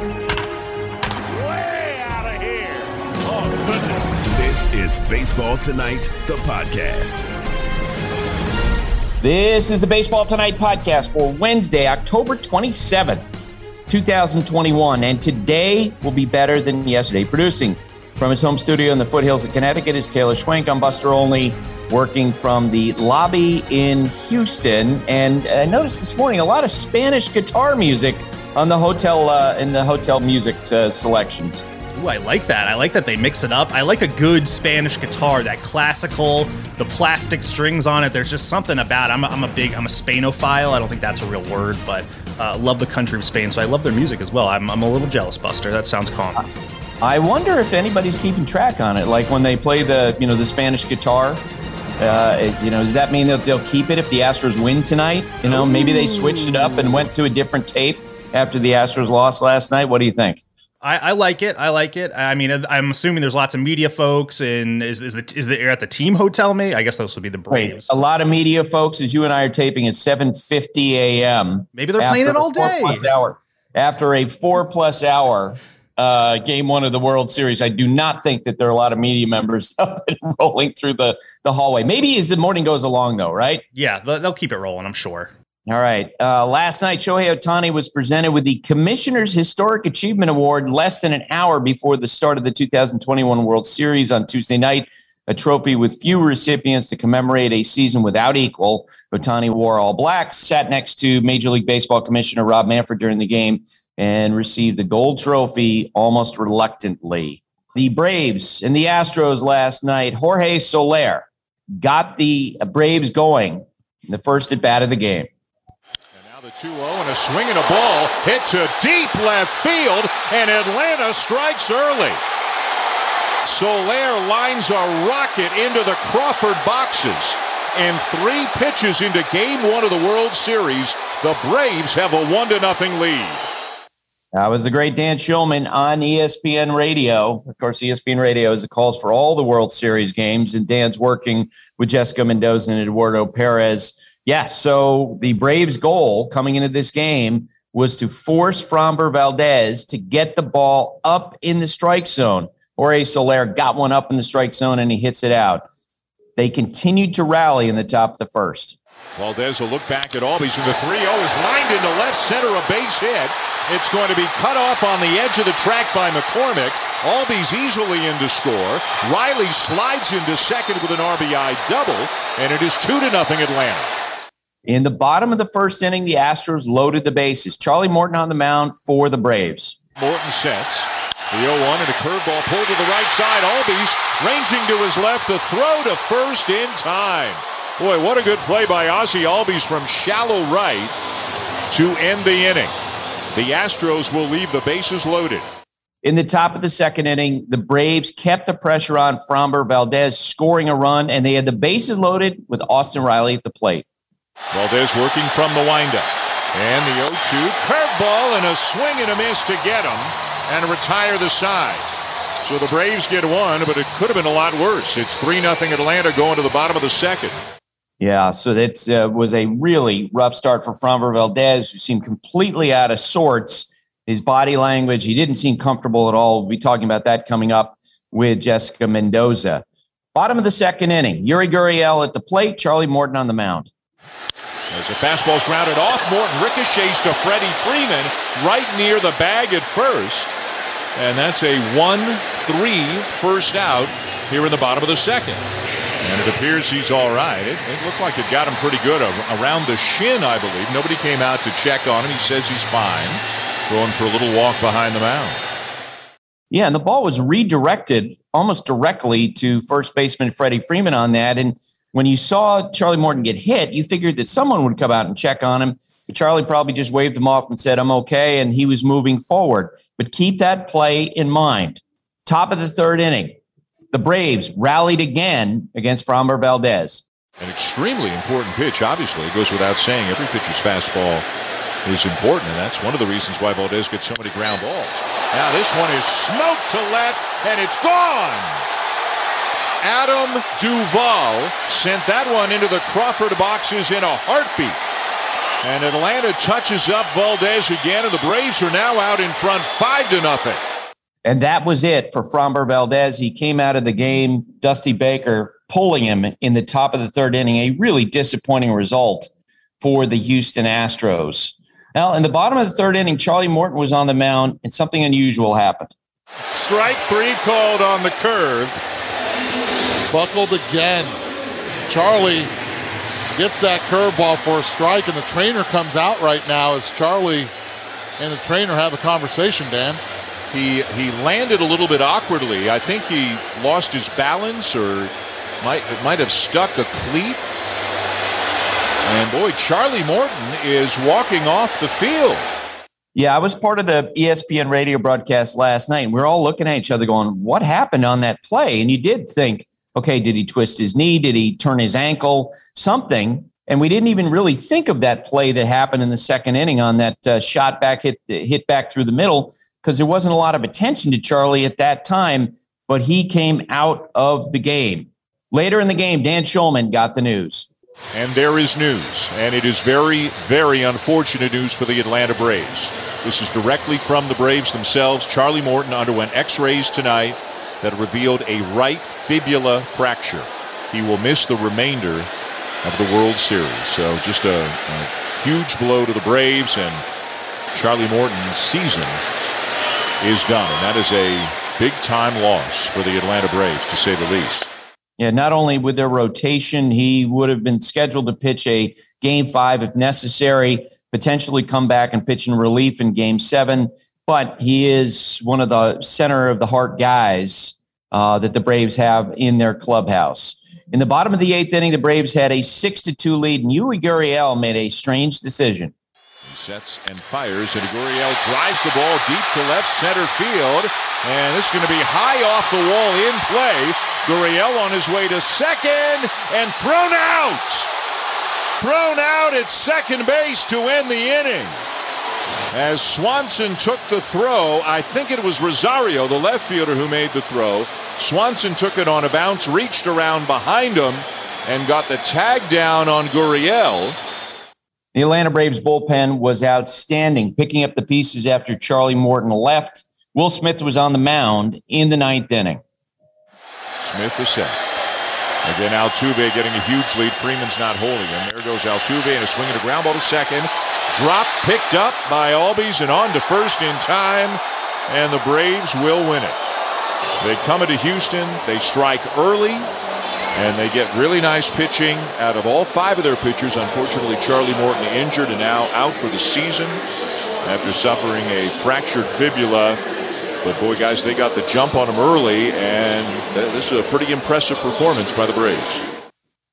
Way out of here. Oh, goodness. This is Baseball Tonight, the podcast. This is the Baseball Tonight podcast for Wednesday, October 27th, 2021. And today will be better than yesterday. Producing from his home studio in the foothills of Connecticut is Taylor Schwenk. I'm Buster Olney, working from the lobby in Houston. And I noticed this morning a lot of Spanish guitar music on the hotel uh, in the hotel music uh, selections. Ooh, I like that. I like that they mix it up. I like a good Spanish guitar, that classical, the plastic strings on it. There's just something about. It. I'm a, I'm a big. I'm a Spainophile. I don't think that's a real word, but uh, love the country of Spain. So I love their music as well. I'm, I'm a little jealous, Buster. That sounds calm. I wonder if anybody's keeping track on it. Like when they play the you know the Spanish guitar. Uh, you know, does that mean that they'll keep it if the Astros win tonight? You know, maybe they switched it up and went to a different tape after the Astros lost last night. What do you think? I, I, like it. I like it. I mean, I'm assuming there's lots of media folks, and is is the is the at the team hotel? Me, I guess those would be the Braves. Wait, a lot of media folks, as you and I are taping at 7:50 a.m. Maybe they're playing it all day. Hour, after a four plus hour uh, game one of the World Series, I do not think that there are a lot of media members up and rolling through the the hallway. Maybe as the morning goes along, though, right? Yeah, they'll keep it rolling. I'm sure. All right. Uh, last night, Shohei Ohtani was presented with the Commissioner's Historic Achievement Award less than an hour before the start of the 2021 World Series on Tuesday night. A trophy with few recipients to commemorate a season without equal. Ohtani wore all black, sat next to Major League Baseball Commissioner Rob Manfred during the game, and received the gold trophy almost reluctantly. The Braves and the Astros last night, Jorge Soler got the Braves going in the first at bat of the game. The 2 0 and a swing and a ball hit to deep left field, and Atlanta strikes early. Soler lines a rocket into the Crawford boxes. And three pitches into game one of the World Series, the Braves have a one to nothing lead. That was the great Dan Shulman on ESPN Radio. Of course, ESPN Radio is the calls for all the World Series games, and Dan's working with Jessica Mendoza and Eduardo Perez yeah, so the Braves' goal coming into this game was to force Framber Valdez to get the ball up in the strike zone. Jorge Soler got one up in the strike zone and he hits it out. They continued to rally in the top of the first. Valdez will look back at Albies and the 3 0 is lined into left center, a base hit. It's going to be cut off on the edge of the track by McCormick. Albies easily in to score. Riley slides into second with an RBI double, and it is 2 to nothing Atlanta. In the bottom of the first inning, the Astros loaded the bases. Charlie Morton on the mound for the Braves. Morton sets. The 0 1 and a curveball pulled to the right side. Albies ranging to his left. The throw to first in time. Boy, what a good play by Ozzie Albies from shallow right to end the inning. The Astros will leave the bases loaded. In the top of the second inning, the Braves kept the pressure on Framber Valdez, scoring a run, and they had the bases loaded with Austin Riley at the plate. Valdez working from the windup. And the 0 2 curveball and a swing and a miss to get him and retire the side. So the Braves get one, but it could have been a lot worse. It's 3 0 Atlanta going to the bottom of the second. Yeah, so that uh, was a really rough start for Framber Valdez, who seemed completely out of sorts. His body language, he didn't seem comfortable at all. We'll be talking about that coming up with Jessica Mendoza. Bottom of the second inning, Yuli Gurriel at the plate, Charlie Morton on the mound. As the fastball's grounded off, Morton ricochets to Freddie Freeman right near the bag at first. And that's a 1-3 first out here in the bottom of the second. And it appears he's all right. It, it, looked like it got him pretty good around the shin, I believe. Nobody came out to check on him. He says he's fine. Going for a little walk behind the mound. Yeah, and the ball was redirected almost directly to first baseman Freddie Freeman on that. And when you saw Charlie Morton get hit, you figured that someone would come out and check on him. But Charlie probably just waved him off and said, I'm okay. And he was moving forward. But keep that play in mind. Top of the third inning, the Braves rallied again against Framber Valdez. An extremely important pitch, obviously. It goes without saying. Every pitcher's fastball is important, and that's one of the reasons why Valdez gets so many ground balls. Now, this one is smoked to left, and it's gone. Adam Duvall sent that one into the Crawford boxes in a heartbeat. And Atlanta touches up Valdez again, and the Braves are now out in front, five to nothing. And that was it for Framber Valdez. He came out of the game, Dusty Baker pulling him in the top of the third inning. A really disappointing result for the Houston Astros. Now, in the bottom of the third inning, Charlie Morton was on the mound, and something unusual happened. Strike three called on the curve. Buckled again. Charlie gets that curveball for a strike, and the trainer comes out right now as Charlie and the trainer have a conversation, Dan. He he landed a little bit awkwardly. I think he lost his balance or might might have stuck a cleat. And boy, Charlie Morton is walking off the field. Yeah, I was part of the ESPN radio broadcast last night, and we are all looking at each other going, What happened on that play? And you did think, okay, did he twist his knee? Did he turn his ankle? Something. And we didn't even really think of that play that happened in the second inning on that uh, shot back hit hit back through the middle because there wasn't a lot of attention to Charlie at that time, but he came out of the game. Later in the game, Dan Shulman got the news. And there is news, and it is very, very unfortunate news for the Atlanta Braves. This is directly from the Braves themselves. Charlie Morton underwent x rays tonight that revealed a right fibula fracture. He will miss the remainder of the World Series. So just a, a huge blow to the Braves, and Charlie Morton's season is done. And that is a big time loss for the Atlanta Braves, to say the least. Yeah, not only with their rotation, he would have been scheduled to pitch a game five if necessary, potentially come back and pitch in relief in game seven. But he is one of the center of the heart guys uh, that the Braves have in their clubhouse. In the bottom of the eighth inning, the Braves had a six to two lead, and Yuli Gurriel made a strange decision. He sets and fires, and Gurriel drives the ball deep to left center field. And this is going to be high off the wall in play. Gurriel on his way to second and thrown out. Thrown out at second base to end the inning. As Swanson took the throw, I think it was Rosario, the left fielder, who made the throw. Swanson took it on a bounce, reached around behind him, and got the tag down on Gurriel. The Atlanta Braves bullpen was outstanding, picking up the pieces after Charlie Morton left. Will Smith was on the mound in the ninth inning. Smith is set. Again, Altuve getting a huge lead. Freeman's not holding him. There goes Altuve and a swing and a ground ball to second. Drop picked up by Albies and on to first in time. And the Braves will win it. They come into Houston. They strike early. And they get really nice pitching out of all five of their pitchers. Unfortunately, Charlie Morton injured and now out for the season after suffering a fractured fibula but boy, guys, they got the jump on them early, and this is a pretty impressive performance by the Braves.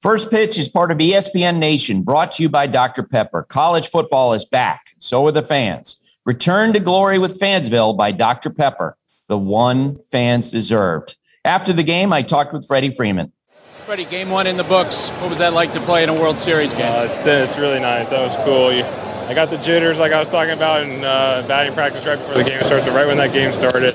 First pitch is part of ESPN Nation, brought to you by Dr. Pepper. College football is back. So are the fans. Return to glory with Fansville by Dr. Pepper, the one fans deserved. After the game, I talked with Freddie Freeman. Freddie, game one in the books. What was that like to play in a World Series game? Uh, it's, it's really nice. That was cool. You, I got the jitters like I was talking about in uh, batting practice right before the game started. So right when that game started,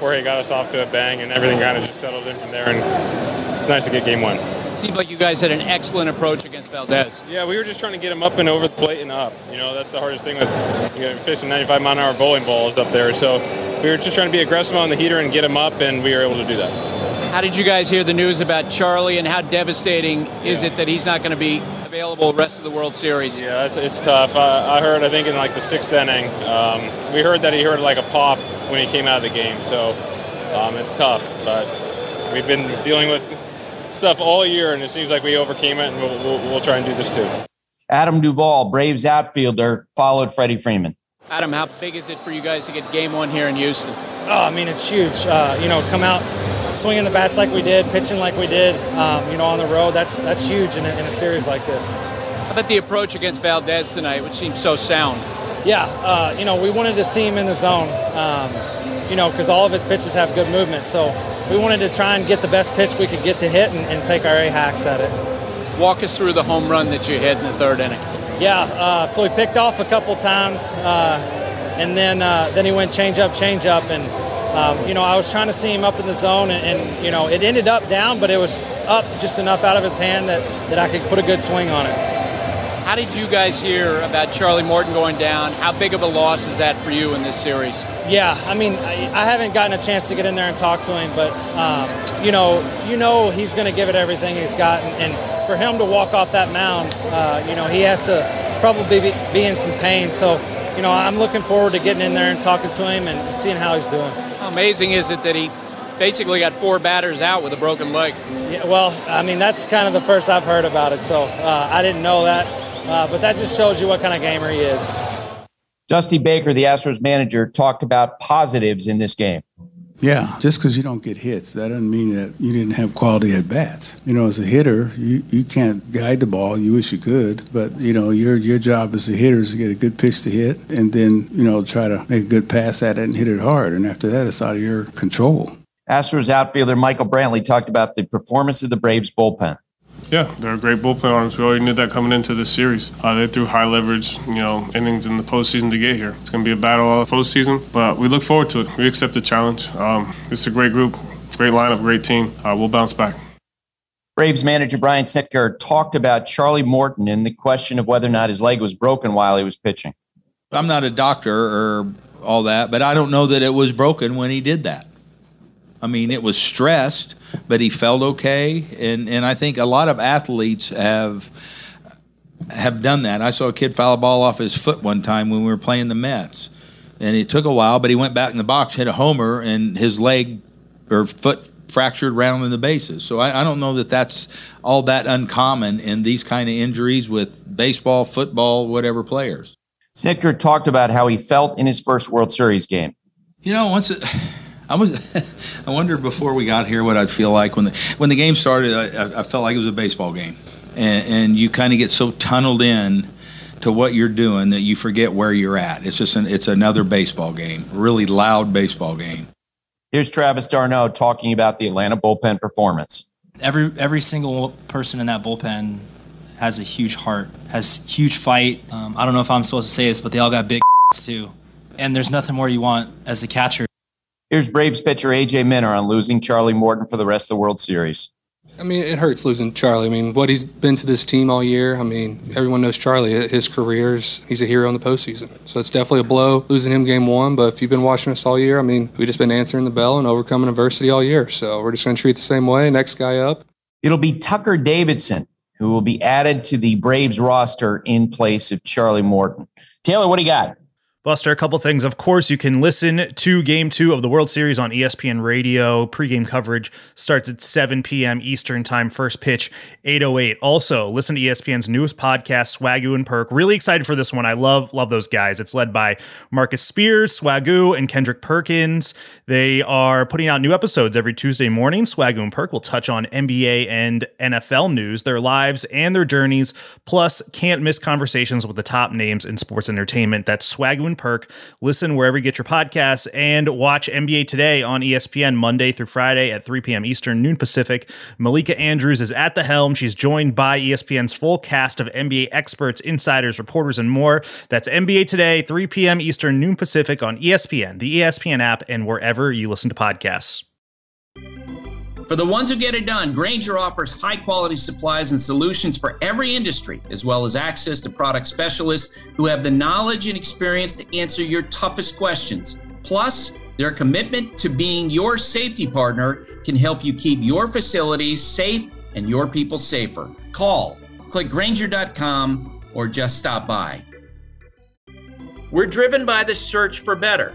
Jorge got us off to a bang, and everything kind of just settled in from there. And it's nice to get game one. Seemed like you guys had an excellent approach against Valdez. Yeah, we were just trying to get him up and over the plate and up. You know, that's the hardest thing with you know, fishing 95 mile an hour bowling balls up there. So we were just trying to be aggressive on the heater and get him up, and we were able to do that. How did you guys hear the news about Charlie, and how devastating is it that he's not going to be available rest of the World Series? Yeah, it's, it's tough. I, I heard, I think, in like the sixth inning, um, we heard that he heard like a pop when he came out of the game. So um, it's tough, but we've been dealing with stuff all year, and it seems like we overcame it, and we'll, we'll, we'll try and do this too. Adam Duvall, Braves outfielder, followed Freddie Freeman. Adam, how big is it for you guys to get game one here in Houston? Oh, I mean, it's huge. Uh, you know, come out swinging the bats like we did, pitching like we did, um, you know, on the road. That's that's huge in a, in a, series like this. How about the approach against Valdez tonight, which seemed so sound? Yeah, uh, you know, we wanted to see him in the zone, um, you know, because all of his pitches have good movement. So we wanted to try and get the best pitch we could get to hit and, and take our A hacks at it. Walk us through the home run that you hit in the third inning. Yeah, uh, so he picked off a couple times, uh, and then uh, then he went change up, change up, and um, you know, I was trying to see him up in the zone, and, and, you know, it ended up down, but it was up just enough out of his hand that, that I could put a good swing on it. How did you guys hear about Charlie Morton going down? How big of a loss is that for you in this series? Yeah, I mean, I, I haven't gotten a chance to get in there and talk to him, but um, you know, you know, he's going to give it everything he's got, and, and, for him to walk off that mound, uh, you know, he has to probably be, be in some pain. So, you know, I'm looking forward to getting in there and talking to him and seeing how he's doing. How amazing is it that he basically got four batters out with a broken leg? Yeah, well, I mean, that's kind of the first I've heard about it, so uh, I didn't know that. Uh, but that just shows you what kind of gamer he is. Dusty Baker, the Astros manager, talked about positives in this game. Yeah, just because you don't get hits, that doesn't mean that you didn't have quality at bats. You know, as a hitter, you, you can't guide the ball. You wish you could, but you know your your job as a hitter is to get a good pitch to hit, and then you know try to make a good pass at it and hit it hard. And after that, it's out of your control. Astros outfielder Michael Brantley talked about the performance of the Braves bullpen. Yeah, they're a great bullpen arms. We already knew that coming into this series. Uh, they threw high leverage, you know, innings in the postseason to get here. It's going to be a battle all the postseason, but we look forward to it. We accept the challenge. Um, it's a great group, great lineup, great team. Uh, we'll bounce back. Braves manager Brian Snitker talked about Charlie Morton and the question of whether or not his leg was broken while he was pitching. I'm not a doctor or all that, but I don't know that it was broken when he did that. I mean, it was stressed but he felt okay. And and I think a lot of athletes have have done that. I saw a kid foul a ball off his foot one time when we were playing the Mets, and it took a while, but he went back in the box, hit a homer, and his leg or foot fractured round in the bases. So I, I, don't know that that's all that uncommon in these kind of injuries with baseball, football, whatever players. Snitker talked about how he felt in his first World Series game. You know, once it I was, I wondered before we got here what I'd feel like when the when the game started. I, I felt like it was a baseball game, and, and you kind of get so tunneled in to what you're doing that you forget where you're at. It's just an, it's another baseball game, really loud baseball game. Here's Travis d'Arnaud talking about the Atlanta bullpen performance. Every every single person in that bullpen has a huge heart, has huge fight. Um, I don't know if I'm supposed to say this, but they all got big too. And there's nothing more you want as a catcher Here's Braves pitcher AJ Minter on losing Charlie Morton for the rest of the World Series. I mean, it hurts losing Charlie. I mean, what he's been to this team all year. I mean, everyone knows Charlie. His careers, he's a hero in the postseason. So it's definitely a blow losing him game one. But if you've been watching us all year, I mean, we've just been answering the bell and overcoming adversity all year. So we're just going to treat the same way. Next guy up. It'll be Tucker Davidson, who will be added to the Braves roster in place of Charlie Morton. Taylor, what do you got? Buster, a couple things. Of course, you can listen to game two of the World Series on ESPN Radio. Pre-game coverage starts at 7 p.m. Eastern Time. First pitch, 808. Also, listen to ESPN's newest podcast, Swagu and Perk. Really excited for this one. I love, love those guys. It's led by Marcus Spears, Swagu, and Kendrick Perkins. They are putting out new episodes every Tuesday morning. Swagu and Perk will touch on NBA and NFL news, their lives and their journeys, plus can't miss conversations with the top names in sports entertainment. That's Swagu Perk. Listen wherever you get your podcasts and watch NBA Today on ESPN Monday through Friday at 3 p.m. Eastern, noon Pacific. Malika Andrews is at the helm. She's joined by ESPN's full cast of NBA experts, insiders, reporters, and more. That's NBA Today, 3 p.m. Eastern, noon Pacific on ESPN, the ESPN app, and wherever you listen to podcasts. For the ones who get it done, Grainger offers high quality supplies and solutions for every industry, as well as access to product specialists who have the knowledge and experience to answer your toughest questions. Plus, their commitment to being your safety partner can help you keep your facilities safe and your people safer. Call, click Grainger.com, or just stop by. We're driven by the search for better.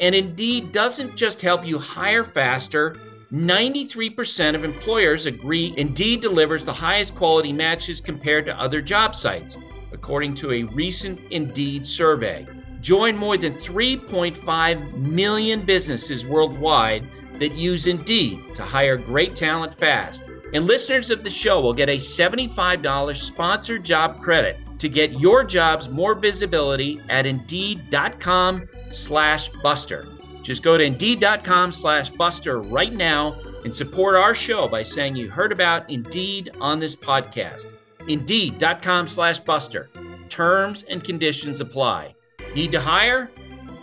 And Indeed doesn't just help you hire faster. 93% of employers agree Indeed delivers the highest quality matches compared to other job sites, according to a recent Indeed survey. Join more than 3.5 million businesses worldwide that use Indeed to hire great talent fast. And listeners of the show will get a $75 sponsored job credit to get your jobs more visibility at indeed.com slash buster. Just go to indeed.com slash buster right now and support our show by saying you heard about Indeed on this podcast. Indeed.com slash buster. Terms and conditions apply. Need to hire?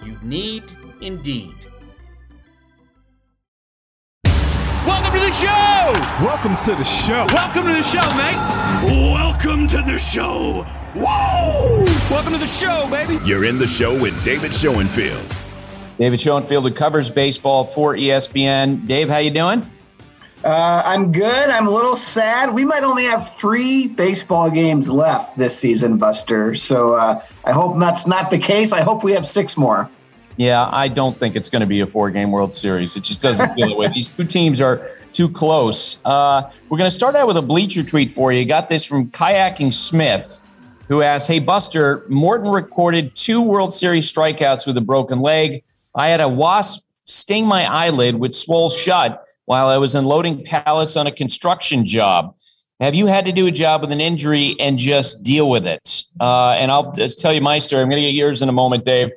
You need Indeed. Welcome to the show! Welcome to the show. Welcome to the show, mate. Welcome to the show. Whoa! Welcome to the show, baby. You're in the show with David Schoenfield. David Schoenfield, who covers baseball for ESPN. Dave, how you doing? Uh, I'm good. I'm a little sad. We might only have three baseball games left this season, Buster. So uh, I hope that's not the case. I hope we have six more. Yeah, I don't think it's going to be a four-game World Series. It just doesn't feel that way. These two teams are too close. Uh, we're going to start out with a bleacher tweet for you. Got this from Kayaking Smith, who asked, "Hey Buster, Morton recorded two World Series strikeouts with a broken leg. I had a wasp sting my eyelid, which swole shut while I was unloading pallets on a construction job." Have you had to do a job with an injury and just deal with it? Uh, and I'll tell you my story. I'm going to get yours in a moment, Dave.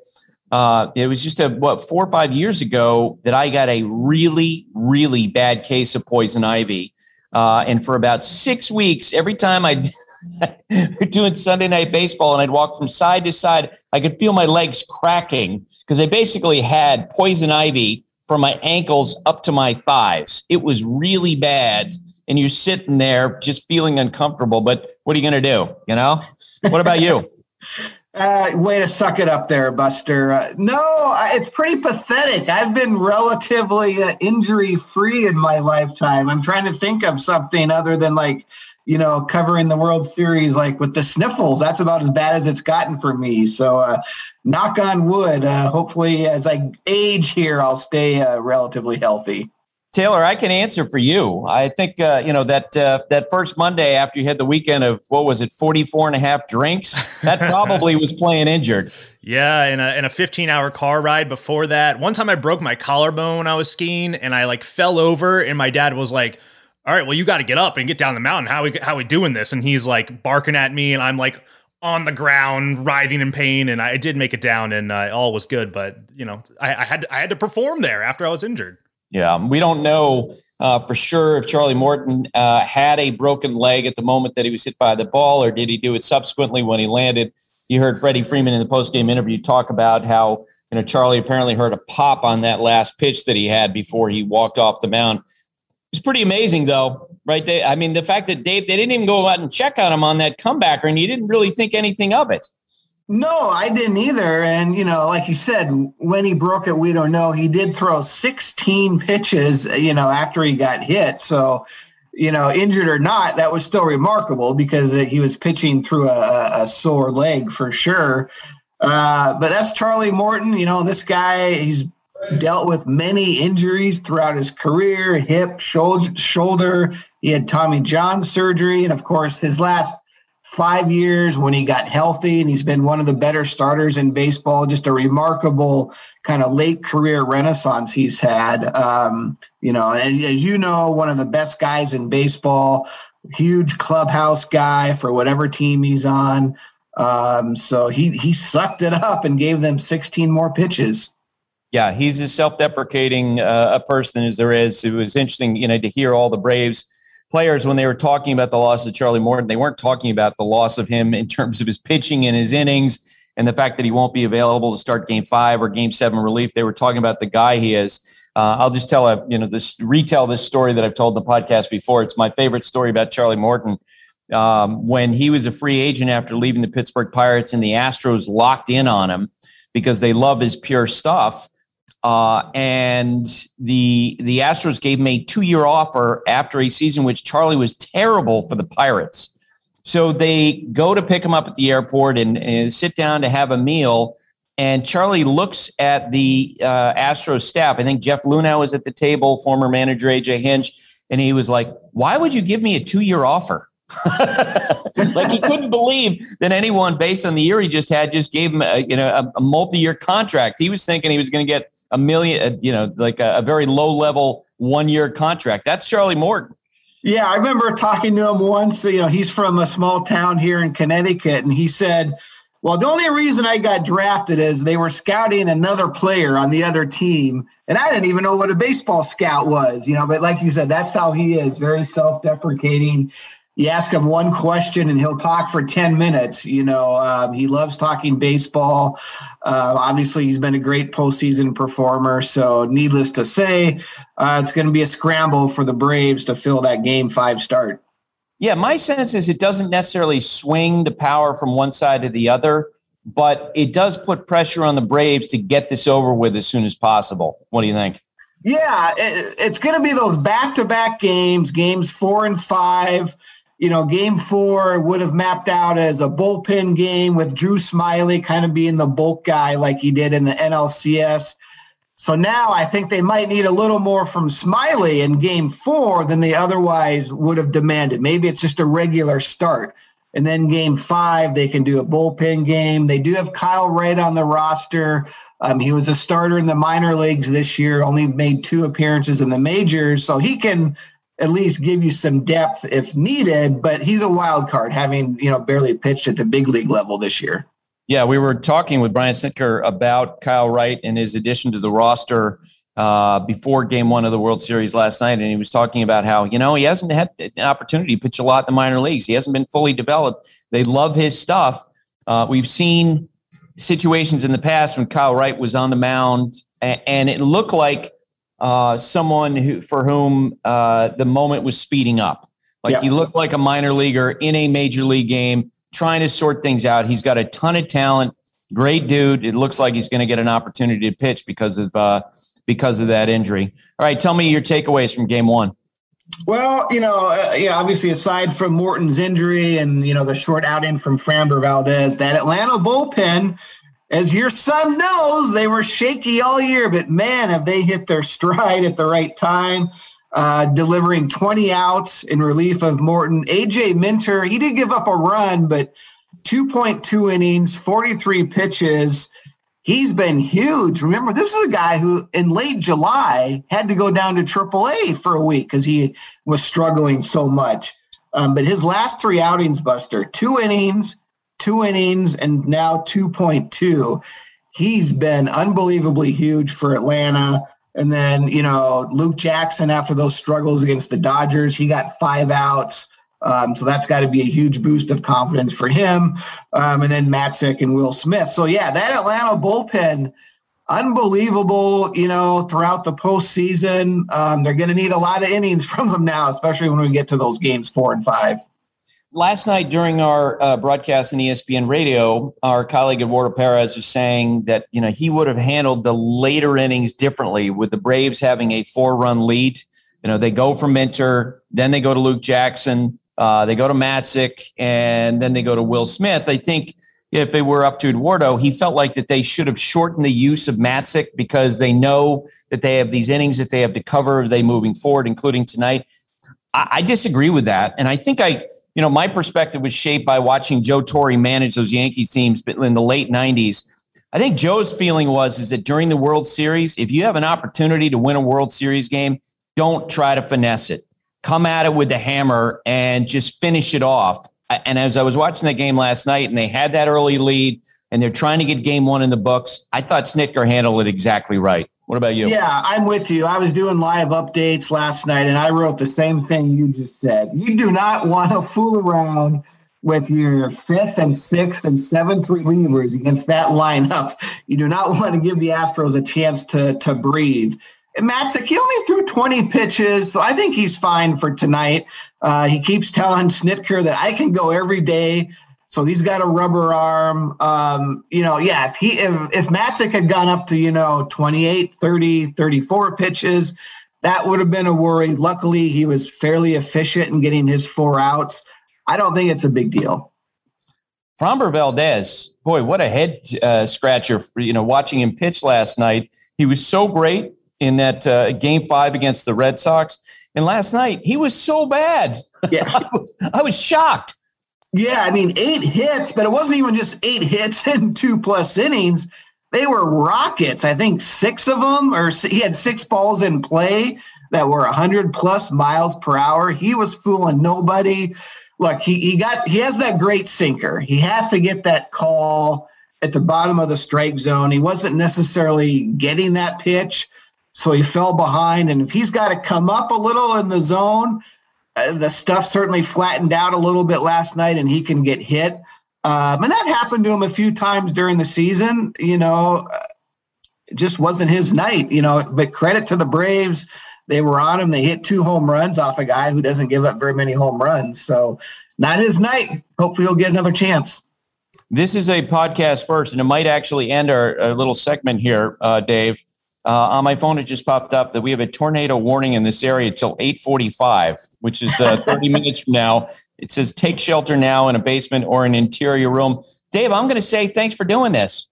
Uh, it was just a what four or five years ago that I got a really, really bad case of poison ivy. Uh, and for about six weeks, every time I doing Sunday night baseball and I'd walk from side to side, I could feel my legs cracking because I basically had poison ivy from my ankles up to my thighs. It was really bad. And you're sitting there just feeling uncomfortable. But what are you going to do? You know? What about you? Uh, way to suck it up there, Buster. Uh, no, it's pretty pathetic. I've been relatively uh, injury free in my lifetime. I'm trying to think of something other than like, you know, covering the World Series, like with the sniffles. That's about as bad as it's gotten for me. So, uh, knock on wood. Uh, hopefully, as I age here, I'll stay uh, relatively healthy. Taylor, I can answer for you. I think uh, you know that uh, that first Monday after you had the weekend of what was it, 44 and a half drinks, that probably was playing injured. Yeah, in a in a 15 hour car ride before that. One time I broke my collarbone when I was skiing and I like fell over and my dad was like, "All right, well you got to get up and get down the mountain. How we how we doing this?" And he's like barking at me and I'm like on the ground writhing in pain and I did make it down and uh, all was good, but you know, I, I had I had to perform there after I was injured. Yeah, we don't know uh, for sure if Charlie Morton uh, had a broken leg at the moment that he was hit by the ball, or did he do it subsequently when he landed? You heard Freddie Freeman in the postgame interview talk about how you know Charlie apparently heard a pop on that last pitch that he had before he walked off the mound. It's pretty amazing, though, right? They, I mean, the fact that Dave they didn't even go out and check on him on that comebacker, and you didn't really think anything of it. No, I didn't either. And, you know, like you said, when he broke it, we don't know. He did throw 16 pitches, you know, after he got hit. So, you know, injured or not, that was still remarkable because he was pitching through a, a sore leg for sure. Uh, but that's Charlie Morton. You know, this guy, he's dealt with many injuries throughout his career hip, shoulder. He had Tommy John surgery. And of course, his last five years when he got healthy and he's been one of the better starters in baseball just a remarkable kind of late career renaissance he's had um, you know and as you know one of the best guys in baseball huge clubhouse guy for whatever team he's on um, so he he sucked it up and gave them 16 more pitches yeah he's as self-deprecating uh, a person as there is it was interesting you know to hear all the braves players when they were talking about the loss of Charlie Morton, they weren't talking about the loss of him in terms of his pitching and his innings and the fact that he won't be available to start game five or game seven relief. They were talking about the guy he is. Uh, I'll just tell a, you know, this retell this story that I've told the podcast before. It's my favorite story about Charlie Morton. Um, when he was a free agent after leaving the Pittsburgh Pirates and the Astros locked in on him because they love his pure stuff. Uh, and the the Astros gave him a two year offer after a season which Charlie was terrible for the Pirates. So they go to pick him up at the airport and, and sit down to have a meal. And Charlie looks at the uh, Astros staff. I think Jeff Luhnow was at the table, former manager AJ Hinch, and he was like, "Why would you give me a two year offer?" like he couldn't believe that anyone, based on the year he just had, just gave him a, you know a, a multi-year contract. He was thinking he was going to get a million, uh, you know, like a, a very low-level one-year contract. That's Charlie Morton. Yeah, I remember talking to him once. You know, he's from a small town here in Connecticut, and he said, Well, the only reason I got drafted is they were scouting another player on the other team. And I didn't even know what a baseball scout was, you know, but like you said, that's how he is very self deprecating. You ask him one question and he'll talk for 10 minutes. You know, um, he loves talking baseball. Uh, obviously, he's been a great postseason performer. So, needless to say, uh, it's going to be a scramble for the Braves to fill that game five start. Yeah, my sense is it doesn't necessarily swing the power from one side to the other, but it does put pressure on the Braves to get this over with as soon as possible. What do you think? Yeah, it, it's going to be those back to back games, games four and five you know, game four would have mapped out as a bullpen game with Drew Smyly kind of being the bulk guy like he did in the NLCS. So now I think they might need a little more from Smyly in game four than they otherwise would have demanded. Maybe it's just a regular start. And then game five, they can do a bullpen game. They do have Kyle Wright on the roster. Um, he was a starter in the minor leagues this year, only made two appearances in the majors. So he can at least give you some depth if needed. But he's a wild card, having you know barely pitched at the big league level this year. Yeah, we were talking with Brian Snitker about Kyle Wright and his addition to the roster uh, before Game One of the World Series last night, and he was talking about how you know he hasn't had an opportunity to pitch a lot in the minor leagues. He hasn't been fully developed. They love his stuff. Uh, we've seen situations in the past when Kyle Wright was on the mound, and, and it looked like uh, someone who for whom uh, the moment was speeding up. Like yeah. he looked like a minor leaguer in a major league game, trying to sort things out. He's got a ton of talent, great dude. It looks like he's going to get an opportunity to pitch because of uh, because of that injury. All right, tell me your takeaways from game one. Well, you know, uh, yeah, obviously aside from Morton's injury and you know the short outing from Framber Valdez, that Atlanta bullpen as your son knows, they were shaky all year, but man, have they hit their stride at the right time, uh, delivering 20 outs in relief of Morton. AJ Minter, he did give up a run, but 2.2 innings, 43 pitches. He's been huge. Remember, this is a guy who in late July had to go down to AAA for a week because he was struggling so much. Um, but his last three outings, Buster, two innings, two innings and now 2.2. He's been unbelievably huge for Atlanta. And then, you know, Luke Jackson, after those struggles against the Dodgers, he got five outs. Um, so that's got to be a huge boost of confidence for him. Um, and then Matzek and Will Smith. So, yeah, that Atlanta bullpen, unbelievable, you know, throughout the postseason. Um, they're going to need a lot of innings from them now, especially when we get to those games four and five last night during our uh, broadcast in ESPN Radio, our colleague Eduardo Perez was saying that you know he would have handled the later innings differently with the Braves having a four-run lead. You know, they go for Minter, then they go to Luke Jackson, uh, they go to Matzek, and then they go to Will Smith. I think if they were up to Eduardo, he felt like that they should have shortened the use of Matzek because they know that they have these innings that they have to cover they moving forward, including tonight. I, I disagree with that, and I think I you know, my perspective was shaped by watching Joe Torre manage those Yankees teams in the late 90s. I think Joe's feeling was is that during the World Series, if you have an opportunity to win a World Series game, don't try to finesse it. Come at it with the hammer and just finish it off. And as I was watching that game last night and they had that early lead and they're trying to get game one in the books, I thought Snitker handled it exactly right. What about you? Yeah, I'm with you. I was doing live updates last night and I wrote the same thing you just said. You do not want to fool around with your fifth and sixth and seventh relievers against that lineup. You do not want to give the Astros a chance to, to breathe. And Matzek, he only threw 20 pitches, so I think he's fine for tonight. Uh, he keeps telling Snitker that I can go every day. So he's got a rubber arm. Um, you know, yeah, if he if, if Matzek had gone up to, you know, 28, 30, 34 pitches, that would have been a worry. Luckily, he was fairly efficient in getting his four outs. I don't think it's a big deal. Framber Valdez, boy, what a head uh, scratcher! For, you know, watching him pitch last night, he was so great in that uh, game five against the Red Sox, and last night he was so bad. Yeah, I, was, I was shocked. Yeah, I mean, eight hits, but it wasn't even just eight hits and two plus innings. they were rockets. I think six of them, or he had six balls in play that were 100 plus miles per hour. He was fooling nobody. Look, he, he got he has that great sinker. He has to get that call at the bottom of the strike zone. He wasn't necessarily getting that pitch, so he fell behind. And if he's got to come up a little in the zone, uh, the stuff certainly flattened out a little bit last night, and he can get hit. Um, and that happened to him a few times during the season. You know, it just wasn't his night. You know, but credit to the Braves. They were on him. They hit two home runs off a guy who doesn't give up very many home runs. So not his night. Hopefully he'll get another chance. This is a podcast first, and it might actually end our, our little segment here, uh, Dave. Uh, on my phone, it just popped up that we have a tornado warning in this area till 8:45, which is uh, 30 minutes from now. It says take shelter now in a basement or an interior room. Dave, I'm going to say thanks for doing this.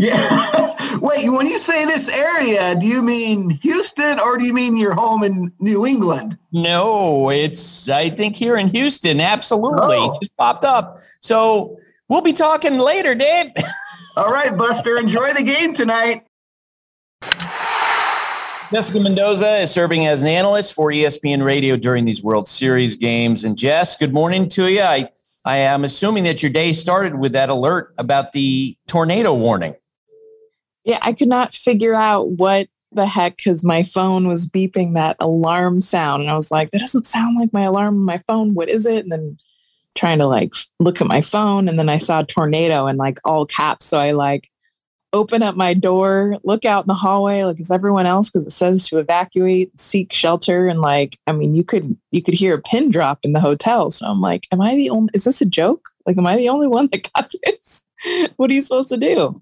Yeah. Wait, when you say this area, do you mean Houston or do you mean your home in New England? No, it's I think here in Houston. Absolutely, oh. just popped up. So we'll be talking later, Dave. All right, Buster. Enjoy the game tonight. Jessica Mendoza is serving as an analyst for ESPN Radio during these World Series games. And Jess, good morning to you. I, I am assuming that your day started with that alert about the tornado warning. Yeah, I could not figure out what the heck because my phone was beeping that alarm sound. And I was like, that doesn't sound like my alarm on my phone. What is it? And then trying to like look at my phone. And then I saw tornado in like all caps. So I like open up my door, look out in the hallway like is everyone else because it says to evacuate, seek shelter and like I mean you could you could hear a pin drop in the hotel. So I'm like am I the only is this a joke? Like am I the only one that got this? what are you supposed to do?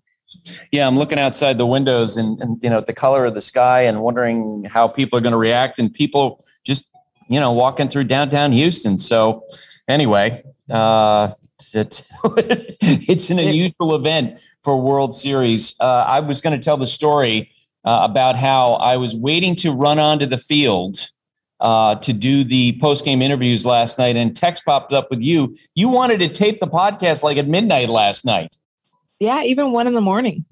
Yeah, I'm looking outside the windows and, and you know the color of the sky and wondering how people are going to react and people just you know walking through downtown Houston. So anyway, uh it's, it's an unusual event for World Series. Uh, I was going to tell the story uh, about how I was waiting to run onto the field uh, to do the post game interviews last night, and text popped up with you. You wanted to tape the podcast like at midnight last night. Yeah, even one in the morning.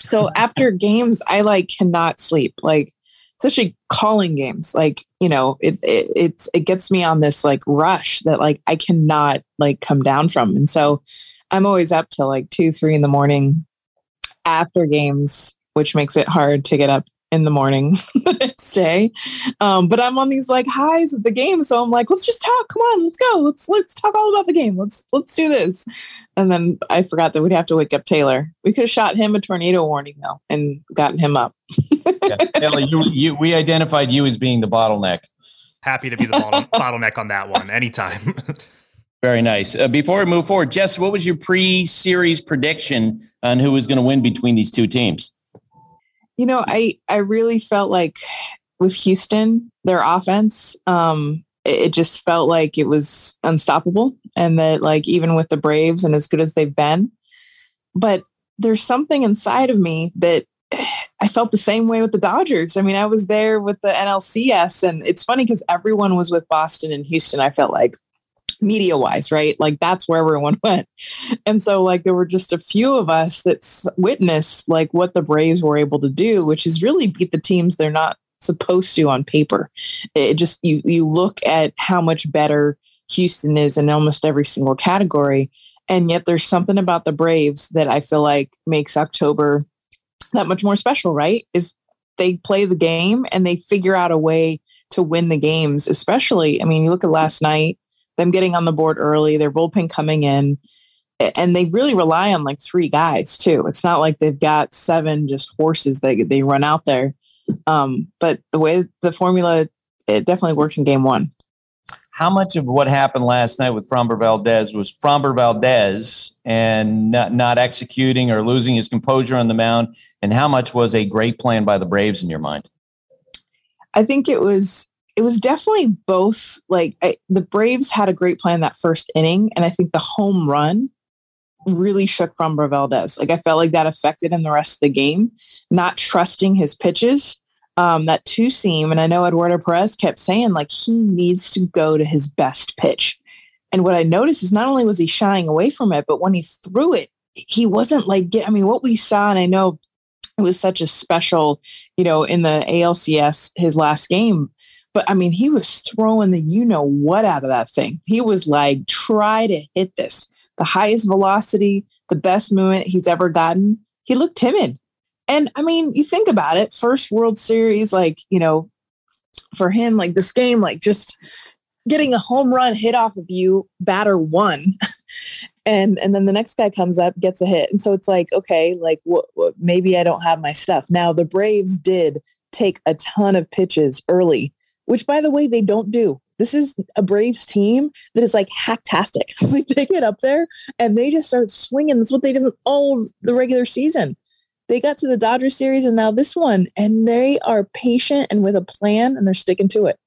So after games, I like cannot sleep. Like especially calling games like you know it, it it's it gets me on this like rush that like i cannot like come down from and so i'm always up till like two three in the morning after games which makes it hard to get up in the morning the next day. Um, but I'm on these like highs of the game. So I'm like, let's just talk. Come on, let's go. Let's let's talk all about the game. Let's let's do this. And then I forgot that we'd have to wake up Taylor. We could have shot him a tornado warning though and gotten him up. yeah, Taylor, you, you we identified you as being the bottleneck. Happy to be the bottle, bottleneck on that one anytime. Very nice. Uh, before we move forward, Jess, what was your pre-series prediction on who was going to win between these two teams? you know, I I really felt like with Houston, their offense, um, it, it just felt like it was unstoppable, and that like even with the Braves and as good as they've been, but there's something inside of me that I felt the same way with the Dodgers. I mean, I was there with the NLCS, and it's funny because everyone was with Boston and Houston. I felt like media wise, right? Like that's where everyone went. And so like there were just a few of us that witnessed like what the Braves were able to do, which is really beat the teams they're not supposed to on paper. It just you you look at how much better Houston is in almost every single category. And yet there's something about the Braves that I feel like makes October that much more special, right? Is they play the game and they figure out a way to win the games, especially, I mean, you look at last night, them getting on the board early, their bullpen coming in, and they really rely on like three guys too. It's not like they've got seven just horses that they run out there. Um, but the way the formula it definitely worked in game one. How much of what happened last night with Framber Valdez was Framber Valdez and not, not executing or losing his composure on the mound? And how much was a great plan by the Braves in your mind? I think it was it was definitely both like I, the Braves had a great plan that first inning, and I think the home run really shook Framber Valdez. Like I felt like that affected him the rest of the game, not trusting his pitches. Um, that two seam, and I know Eduardo Perez kept saying like he needs to go to his best pitch. And what I noticed is not only was he shying away from it, but when he threw it, he wasn't like get. I mean, what we saw, and I know it was such a special, you know, in the ALCS, his last game. But I mean, he was throwing the you know what out of that thing. He was like, try to hit this. The highest velocity, the best movement he's ever gotten. He looked timid. And I mean, you think about it, first World Series, like, you know, for him, like this game, like just getting a home run hit off of you, batter one. and and then the next guy comes up, gets a hit. And so it's like, okay, like maybe I don't have my stuff. Now the Braves did take a ton of pitches early, which by the way, they don't do. This is a Braves team that is like hacktastic. like they get up there and they just start swinging. That's what they did all the regular season. They got to the Dodgers series and now this one, and they are patient and with a plan and they're sticking to it.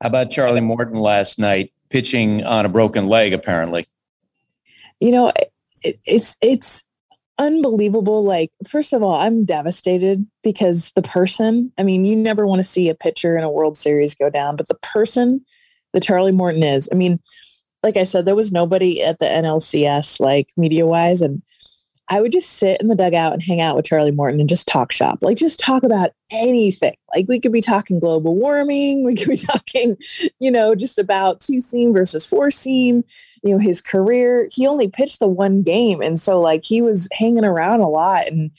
How about Charlie Morton last night pitching on a broken leg, apparently? You know, it, it's, it's, unbelievable like first of all i'm devastated because the person i mean you never want to see a pitcher in a world series go down but the person that charlie morton is i mean like i said there was nobody at the nlcs like media wise and I would just sit in the dugout and hang out with Charlie Morton and just talk shop, like just talk about anything. Like we could be talking global warming, we could be talking, you know, just about two seam versus four seam, you know, his career. He only pitched the one game. And so like he was hanging around a lot. And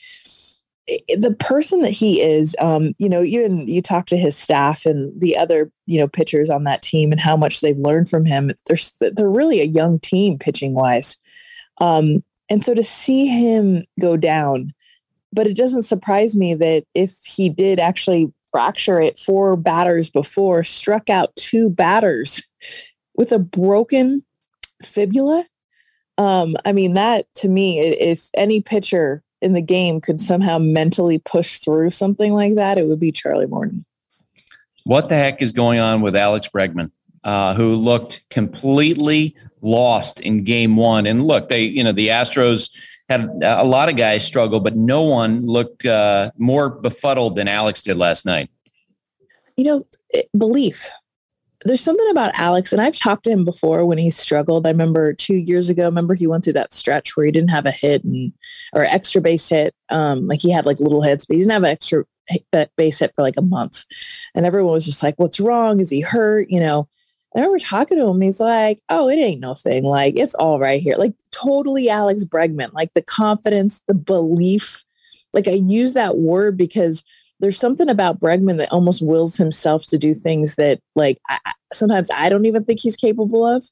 the person that he is, um, you know, even you talk to his staff and the other, you know, pitchers on that team and how much they've learned from him. They're, they're really a young team pitching wise. Um, and so to see him go down, but it doesn't surprise me that if he did actually fracture it four batters before, struck out two batters with a broken fibula. Um, I mean, that to me, if any pitcher in the game could somehow mentally push through something like that, it would be Charlie Morton. What the heck is going on with Alex Bregman? Uh, who looked completely lost in game one. And look, they, you know, the Astros had a lot of guys struggle, but no one looked uh, more befuddled than Alex did last night. You know, belief. There's something about Alex, and I've talked to him before when he struggled. I remember two years ago. Remember he went through that stretch where he didn't have a hit and or extra base hit. Um, like he had like little hits, but he didn't have an extra base hit for like a month, and everyone was just like, "What's wrong? Is he hurt?" You know I remember talking to him. He's like, "Oh, it ain't nothing. Like it's all right here. Like totally Alex Bregman. Like the confidence, the belief. Like I use that word because there's something about Bregman that almost wills himself to do things that, like, I, sometimes I don't even think he's capable of.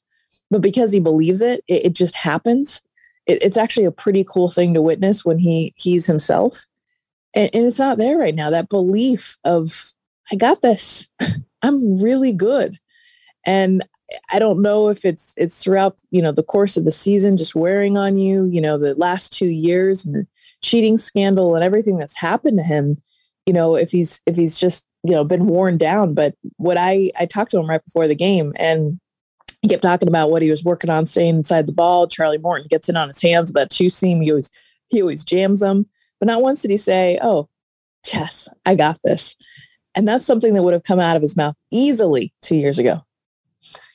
But because he believes it, it, it just happens. It, it's actually a pretty cool thing to witness when he he's himself, and, and it's not there right now. That belief of I got this. I'm really good and I don't know if it's it's throughout you know the course of the season just wearing on you you know the last two years and the cheating scandal and everything that's happened to him you know if he's if he's just you know been worn down. But what I I talked to him right before the game and he kept talking about what he was working on staying inside the ball. Charlie Morton gets in on his hands that two seam. He always he always jams them. But not once did he say oh yes I got this. And that's something that would have come out of his mouth easily two years ago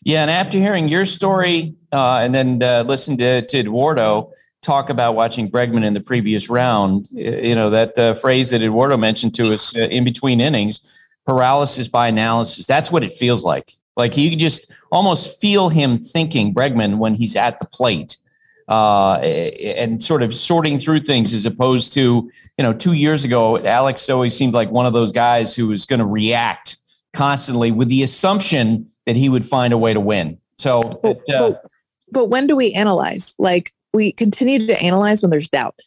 yeah, and after hearing your story uh, and then uh, listen to, to Eduardo talk about watching Bregman in the previous round, you know, that uh, phrase that Eduardo mentioned to us uh, in between innings, paralysis by analysis, that's what it feels like. Like you just almost feel him thinking, Bregman, when he's at the plate. Uh, and sort of sorting through things as opposed to, you know, two years ago, Alex always seemed like one of those guys who was going to react constantly with the assumption that he would find a way to win. So, but, uh, but, but when do we analyze? Like we continue to analyze when there's doubt,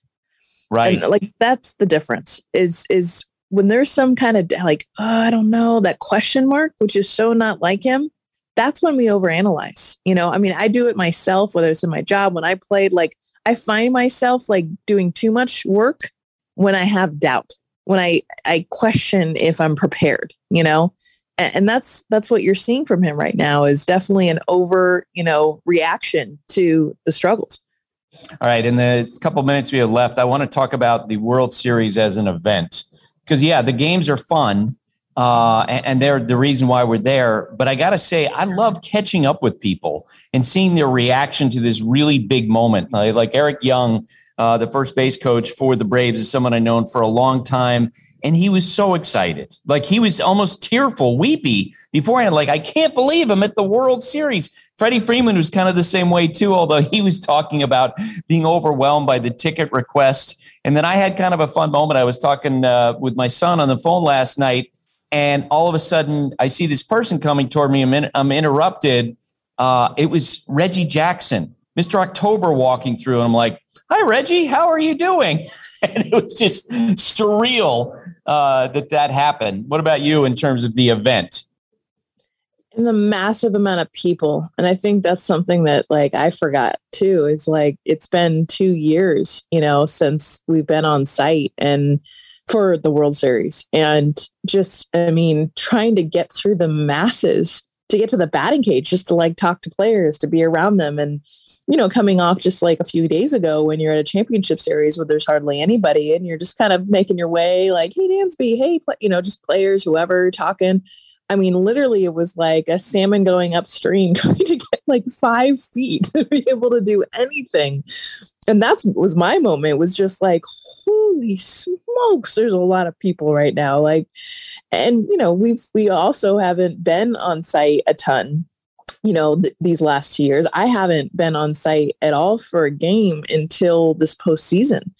right? And like that's the difference. Is is when there's some kind of like oh, I don't know that question mark, which is so not like him. That's when we overanalyze. You know, I mean, I do it myself, whether it's in my job when I played. Like I find myself like doing too much work when I have doubt, when I I question if I'm prepared. You know, and that's that's what you're seeing from him right now is definitely an over you know reaction to the struggles. All right in the couple minutes we have left i want to talk about the world series as an event. Because yeah the games are fun uh, and, and they're the reason why we're there but i gotta say i love catching up with people and seeing their reaction to this really big moment. Like, like eric young uh, the first base coach for the Braves, is someone I've known for a long time. And he was so excited. Like he was almost tearful, weepy beforehand. Like, I can't believe I'm at the World Series. Freddie Freeman was kind of the same way too, although he was talking about being overwhelmed by the ticket request. And then I had kind of a fun moment. I was talking uh, with my son on the phone last night, and all of a sudden I see this person coming toward me. I'm, in, I'm interrupted. Uh, it was Reggie Jackson, Mr. October, walking through, and I'm like, "Hi, Reggie. How are you doing?" And it was just surreal uh, that that happened. What about you in terms of the event? and the massive amount of people and i think that's something that like i forgot too is like it's been two years you know since we've been on site and for the world series and just i mean trying to get through the masses to get to the batting cage just to like talk to players to be around them and you know coming off just like a few days ago when you're at a championship series where there's hardly anybody and you're just kind of making your way like hey dansby hey you know just players whoever talking I mean, literally, it was like a salmon going upstream, trying to get like five feet to be able to do anything. And that's was my moment. Was just like, holy smokes! There's a lot of people right now. Like, and you know, we've we also haven't been on site a ton. You know, th- these last two years, I haven't been on site at all for a game until this postseason.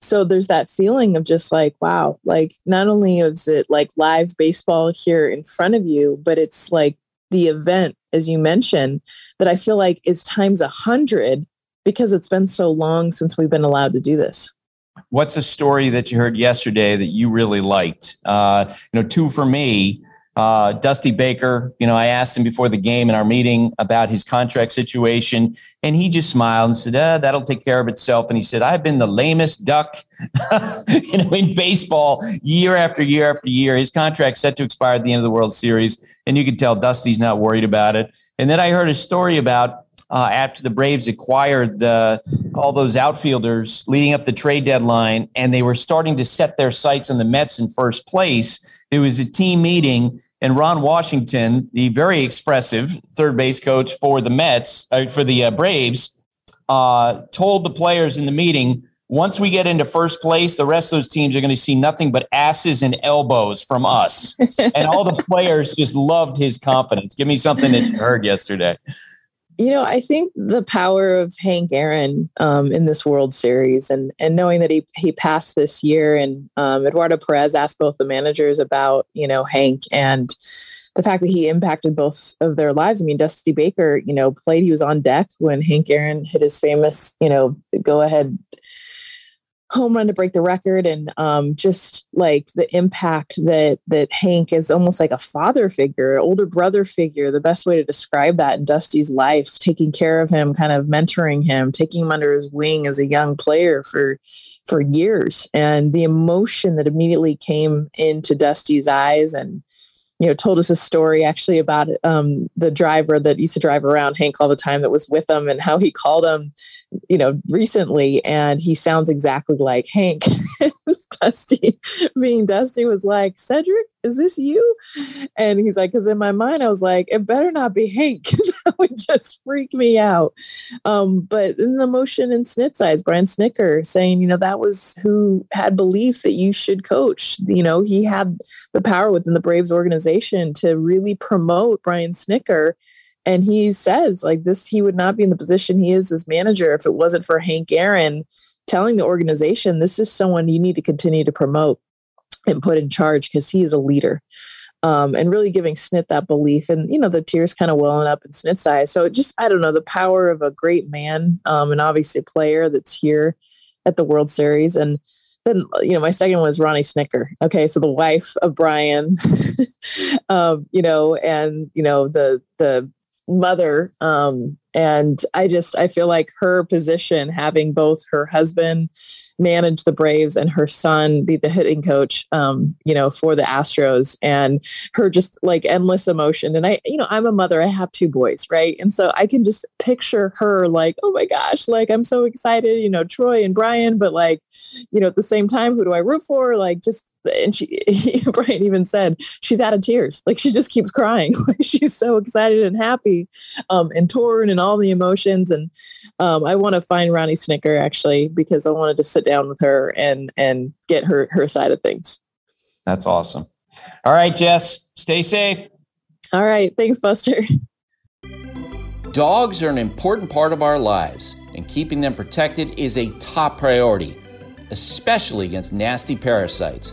So there's that feeling of just like wow like not only is it like live baseball here in front of you but it's like the event as you mentioned that i feel like is times a hundred because it's been so long since we've been allowed to do this. What's a story that you heard yesterday that you really liked? Uh, you know two for me uh, Dusty Baker, you know, I asked him before the game in our meeting about his contract situation, and he just smiled and said, uh, "That'll take care of itself." And he said, "I've been the lamest duck, you know, in baseball year after year after year. His contract set to expire at the end of the World Series, and you can tell Dusty's not worried about it." And then I heard a story about uh, after the Braves acquired the, all those outfielders leading up the trade deadline, and they were starting to set their sights on the Mets in first place. It was a team meeting, and Ron Washington, the very expressive third base coach for the Mets, uh, for the uh, Braves, uh, told the players in the meeting, once we get into first place, the rest of those teams are going to see nothing but asses and elbows from us. and all the players just loved his confidence. Give me something that you heard yesterday. You know, I think the power of Hank Aaron um, in this World Series, and and knowing that he he passed this year, and um, Eduardo Perez asked both the managers about you know Hank and the fact that he impacted both of their lives. I mean, Dusty Baker, you know, played. He was on deck when Hank Aaron hit his famous, you know, go ahead home run to break the record and um, just like the impact that that Hank is almost like a father figure, older brother figure. The best way to describe that in Dusty's life, taking care of him, kind of mentoring him, taking him under his wing as a young player for for years, and the emotion that immediately came into Dusty's eyes and you know, told us a story actually about um, the driver that used to drive around Hank all the time that was with him and how he called him, you know, recently. And he sounds exactly like Hank. Dusty, being Dusty, was like, Cedric, is this you? And he's like, because in my mind, I was like, it better not be Hank, because that would just freak me out. Um, but in the motion in Snit's eyes, Brian Snitker saying, you know, that was who had belief that you should coach. You know, he had the power within the Braves organization to really promote Brian Snitker And he says, like, this, he would not be in the position he is as manager if it wasn't for Hank Aaron telling the organization, this is someone you need to continue to promote and put in charge because he is a leader. Um, and really giving Snit that belief and you know the tears kind of welling up in Snit's eyes. So just I don't know the power of a great man um, and obviously a player that's here at the World Series and then you know my second was Ronnie Snitker. Okay, so the wife of Brian, um, you know, and you know the the mother um, and i just i feel like her position having both her husband manage the braves and her son be the hitting coach um, you know for the astros and her just like endless emotion. And i you know i'm a mother i have two boys right? And so i can just picture her like oh my gosh like i'm so excited you know troy and brian but like you know at the same time who do i root for? Like just and she Brian even said she's out of tears. Like she just keeps crying. Like she's so excited and happy, um, and torn and all the emotions. And um, I want to find Ronnie Snitker actually because I wanted to sit down with her and and get her her side of things. That's awesome. All right, Jess, stay safe. All right, thanks, Buster. Dogs are an important part of our lives, and keeping them protected is a top priority, especially against nasty parasites.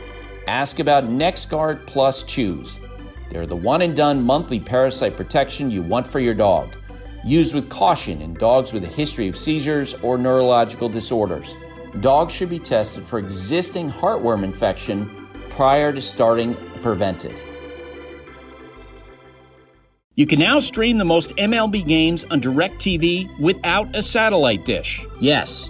ask about NexGard Plus Chews. They're the one and done monthly parasite protection you want for your dog. Used with caution in dogs with a history of seizures or neurological disorders. Dogs should be tested for existing heartworm infection prior to starting preventive. You can now stream the most MLB games on DirecTV without a satellite dish. Yes,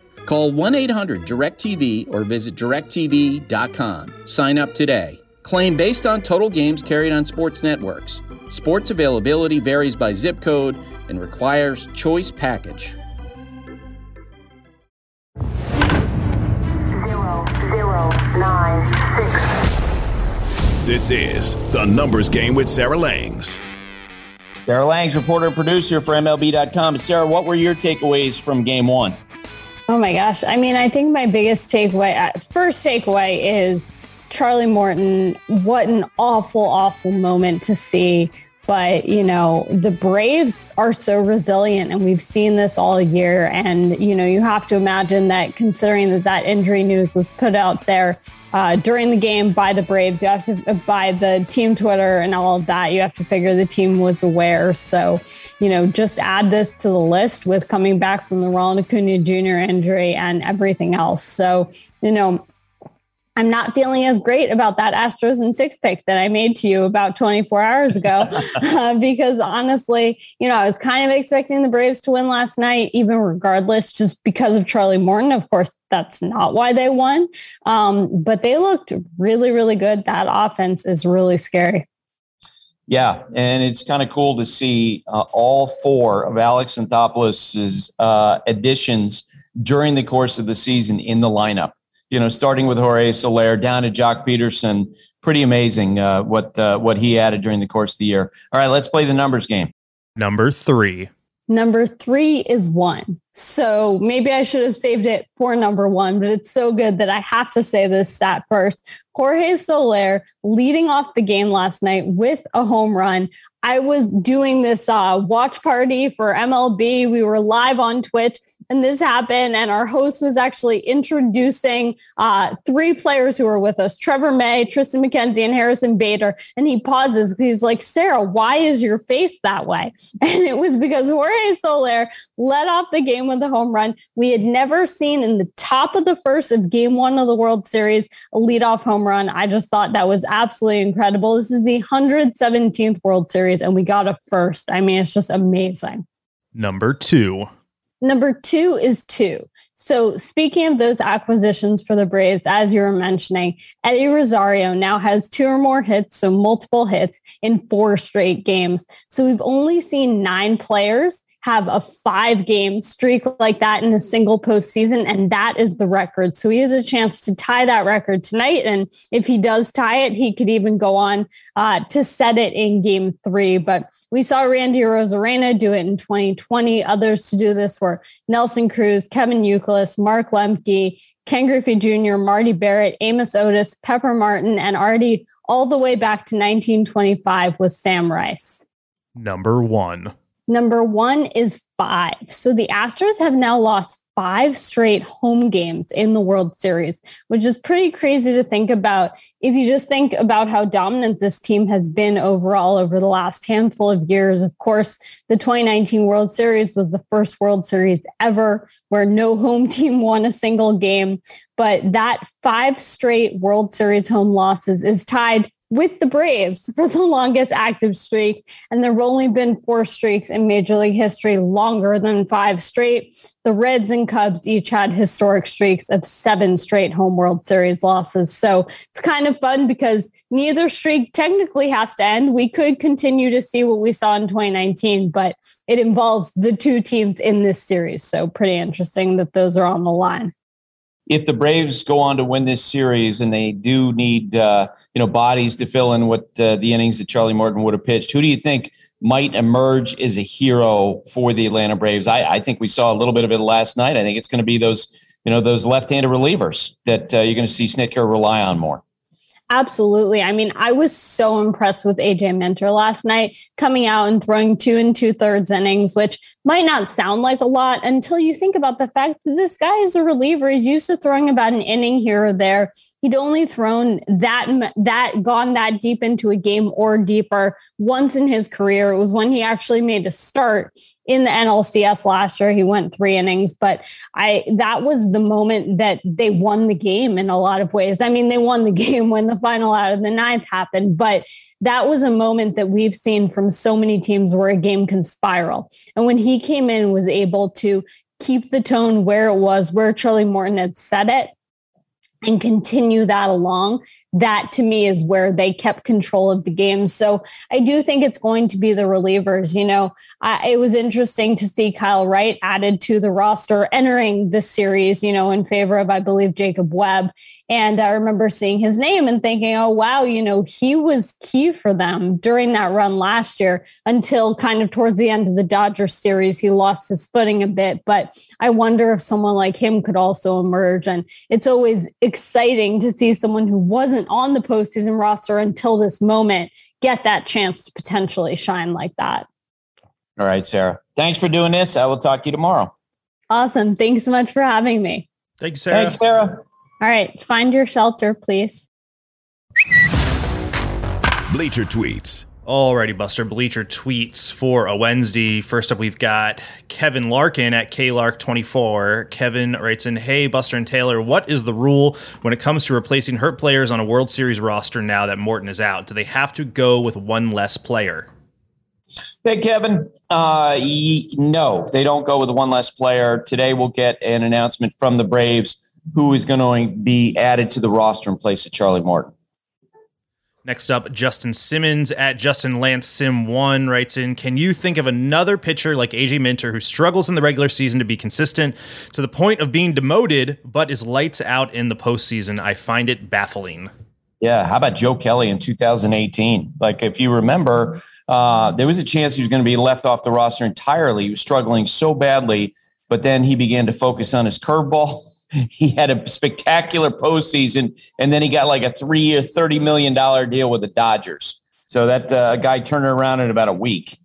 Call 1 800 DirecTV or visit directv.com. Sign up today. Claim based on total games carried on sports networks. Sports availability varies by zip code and requires choice package. Zero, zero, nine, six. This is The Numbers Game with Sarah Langs. Sarah Langs, reporter and producer for MLB.com. Sarah, what were your takeaways from game one? Oh my gosh. I mean, I think my biggest takeaway, uh, first takeaway is Charlie Morton. What an awful, awful moment to see. But, you know, the Braves are so resilient, and we've seen this all year. And, you know, you have to imagine that considering that that injury news was put out there uh, during the game by the Braves, you have to, uh, by the team Twitter and all of that, you have to figure the team was aware. So, you know, just add this to the list with coming back from the Ronald Acuna Jr. injury and everything else. So, you know, I'm not feeling as great about that Astros and six pick that I made to you about 24 hours ago, uh, because honestly, you know, I was kind of expecting the Braves to win last night, even regardless, just because of Charlie Morton. Of course, that's not why they won, um, but they looked really, really good. That offense is really scary. Yeah, and it's kind of cool to see uh, all four of Alex Anthopoulos' uh, additions during the course of the season in the lineup you know, starting with Jorge Soler down to Joc Pederson. Pretty amazing uh, what uh, what he added during the course of the year. All right, let's play the numbers game. Number three. Number three is one. So maybe I should have saved it for number one, but it's so good that I have to say this stat first. Jorge Soler leading off the game last night with a home run. I was doing this uh, watch party for MLB. We were live on Twitch, and this happened. And our host was actually introducing uh, three players who were with us Trevor May, Triston McKenzie, and Harrison Bader. And he pauses. He's like, Sarah, why is your face that way? And it was because Jorge Soler led off the game with a home run. We had never seen in the top of the first of game one of the World Series a leadoff home run. I just thought that was absolutely incredible. This is the 117th World Series and we got a first. I mean, it's just amazing. Number two. Number two is two. So, speaking of those acquisitions for the Braves, as you were mentioning, Eddie Rosario now has two or more hits, so multiple hits in four straight games. So, we've only seen nine players have a five game streak like that in a single postseason, and that is the record. So he has a chance to tie that record tonight. And if he does tie it, he could even go on uh, to set it in game three. But we saw Randy Arozarena do it in 2020. Others to do this were Nelson Cruz, Kevin Youkilis, Mark Lemke, Ken Griffey Jr., Marty Barrett, Amos Otis, Pepper Martin, and already all the way back to 1925 with Sam Rice. Number one. Number one is five. So the Astros have now lost five straight home games in the World Series, which is pretty crazy to think about if you just think about how dominant this team has been overall over the last handful of years. Of course, the 2019 World Series was the first World Series ever where no home team won a single game. But that five straight World Series home losses is tied with the Braves for the longest active streak. And there have only been four streaks in Major League history longer than five straight. The Reds and Cubs each had historic streaks of seven straight home World Series losses. So it's kind of fun because neither streak technically has to end. We could continue to see what we saw in 2019, but it involves the two teams in this series. So pretty interesting that those are on the line if the Braves go on to win this series and they do need uh, you know bodies to fill in what uh, the innings that Charlie Morton would have pitched, who do you think might emerge as a hero for the Atlanta Braves? I, I think we saw a little bit of it last night. I think it's going to be those you know those left-handed relievers that uh, you're going to see Snitker rely on more. Absolutely. I mean, I was so impressed with AJ Minter last night, coming out and throwing two and two thirds innings, which might not sound like a lot until you think about the fact that this guy is a reliever. He's used to throwing about an inning here or there he'd only thrown that that gone that deep into a game or deeper once in his career. It was when he actually made a start in the NLCS last year. He went three innings, but I that was the moment that they won the game in a lot of ways. I mean, they won the game when the final out of the ninth happened, but that was a moment that we've seen from so many teams where a game can spiral. And when he came in, was able to keep the tone where it was, where Charlie Morton had set it and continue that along. That to me is where they kept control of the game. So I do think it's going to be the relievers. You know, I, it was interesting to see Kyle Wright added to the roster entering this series, you know, in favor of, I believe, Jacob Webb. And I remember seeing his name and thinking, oh, wow, you know, he was key for them during that run last year until kind of towards the end of the Dodgers series. He lost his footing a bit. But I wonder if someone like him could also emerge. And it's always exciting to see someone who wasn't on the postseason roster until this moment get that chance to potentially shine like that. All right, Sarah. Thanks for doing this. I will talk to you tomorrow. Awesome. Thanks so much for having me. Thanks, Sarah. Thanks, Sarah. All right, find your shelter, please. Bleacher tweets. Alrighty, Buster. Bleacher tweets for a Wednesday. First up, we've got Kevin Larkin at KLark24. Kevin writes in, Hey, Buster and Taylor, what is the rule when it comes to replacing hurt players on a World Series roster now that Morton is out? Do they have to go with one less player? Hey, Kevin. Uh, no, they don't go with one less player. Today, we'll get an announcement from the Braves who is going to be added to the roster in place of Charlie Morton. Next up, Justin Simmons at Justin Lance Sim One writes in: Can you think of another pitcher like AJ Minter who struggles in the regular season to be consistent to the point of being demoted, but is lights out in the postseason? I find it baffling. Yeah, how about Joe Kelly in 2018? Like, if you remember, uh, there was a chance he was going to be left off the roster entirely. He was struggling so badly, but then he began to focus on his curveball he had a spectacular postseason, and then he got like a three-year, thirty million dollar deal with the Dodgers. So that uh, guy turned around in about a week.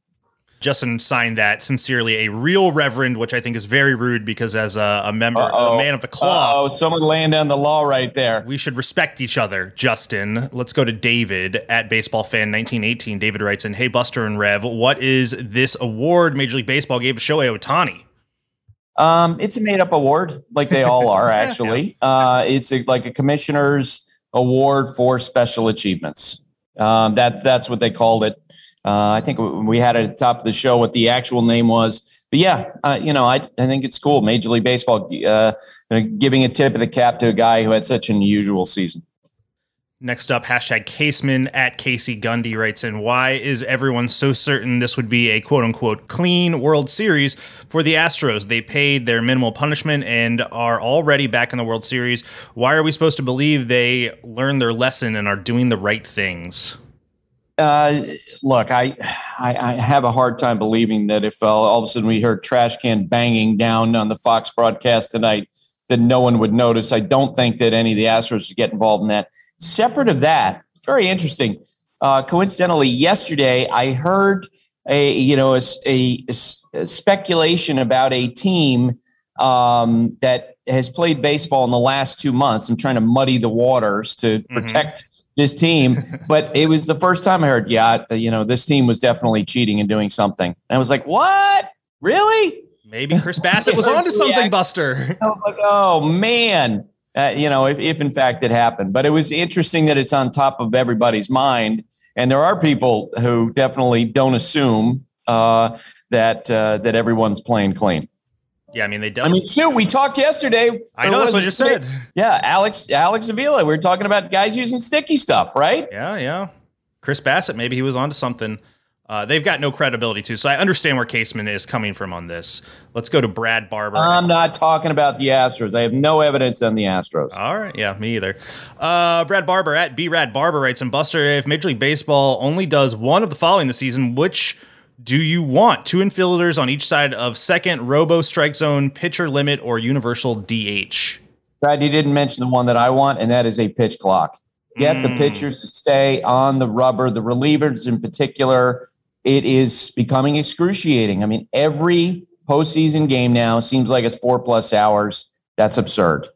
Justin signed that sincerely, a real reverend, which I think is very rude because as a, a member, Uh-oh. a man of the cloth. Oh, someone laying down the law right there. We should respect each other, Justin. Let's go to David at Baseball Fan 1918. David writes in, Hey, Buster and Rev, what is this award Major League Baseball gave to Shohei Ohtani? Um, it's a made up award, like they all are actually. Uh, it's a, like a commissioner's award for special achievements. Um, that that's what they called it. Uh, I think we had at the top of the show what the actual name was. But yeah, uh, you know, I, I think it's cool. Major League Baseball uh, giving a tip of the cap to a guy who had such an unusual season. Next up, hashtag Caseman at Casey Gundy writes in, Why is everyone so certain this would be a quote unquote clean World Series for the Astros? They paid their minimal punishment and are already back in the World Series. Why are we supposed to believe they learned their lesson and are doing the right things? Uh, look, I, I, I have a hard time believing that if uh, all of a sudden we heard trash can banging down on the Fox broadcast tonight, that no one would notice. I don't think that any of the Astros would get involved in that. Separate of that, very interesting. Uh, coincidentally, yesterday I heard a you know a, a, a speculation about a team um, that has played baseball in the last two months. I'm trying to muddy the waters to protect this team, but it was the first time I heard, yeah, you know, this team was definitely cheating and doing something. And I was like, what? Really? Maybe Chris Bassitt was onto something, Yeah. Buster. I was like, oh man, uh, you know, if, if in fact it happened. But it was interesting that it's on top of everybody's mind, and there are people who definitely don't assume uh, that uh, that everyone's playing clean. Yeah, I mean they. Don't. I mean, shoot, we talked yesterday. I know, that's what I it just today? said. Yeah, Alex Alex Avila. We were talking about guys using sticky stuff, right? Yeah, yeah. Chris Bassitt, maybe he was onto something. Uh, they've got no credibility too, so I understand where Caseman is coming from on this. Let's go to Brad Barber. I'm not talking about the Astros. I have no evidence on the Astros. All right, yeah, me either. Uh, Brad Barber at Brad Barber writes, and Buster, if Major League Baseball only does one of the following this season, which do you want? Two infielders on each side of second, robo strike zone, pitcher limit, or universal DH? Brad, you didn't mention the one that I want, and that is a pitch clock. Get the Mm. pitchers to stay on the rubber, the relievers in particular. It is becoming excruciating. I mean, every postseason game now seems like it's four plus hours. That's absurd.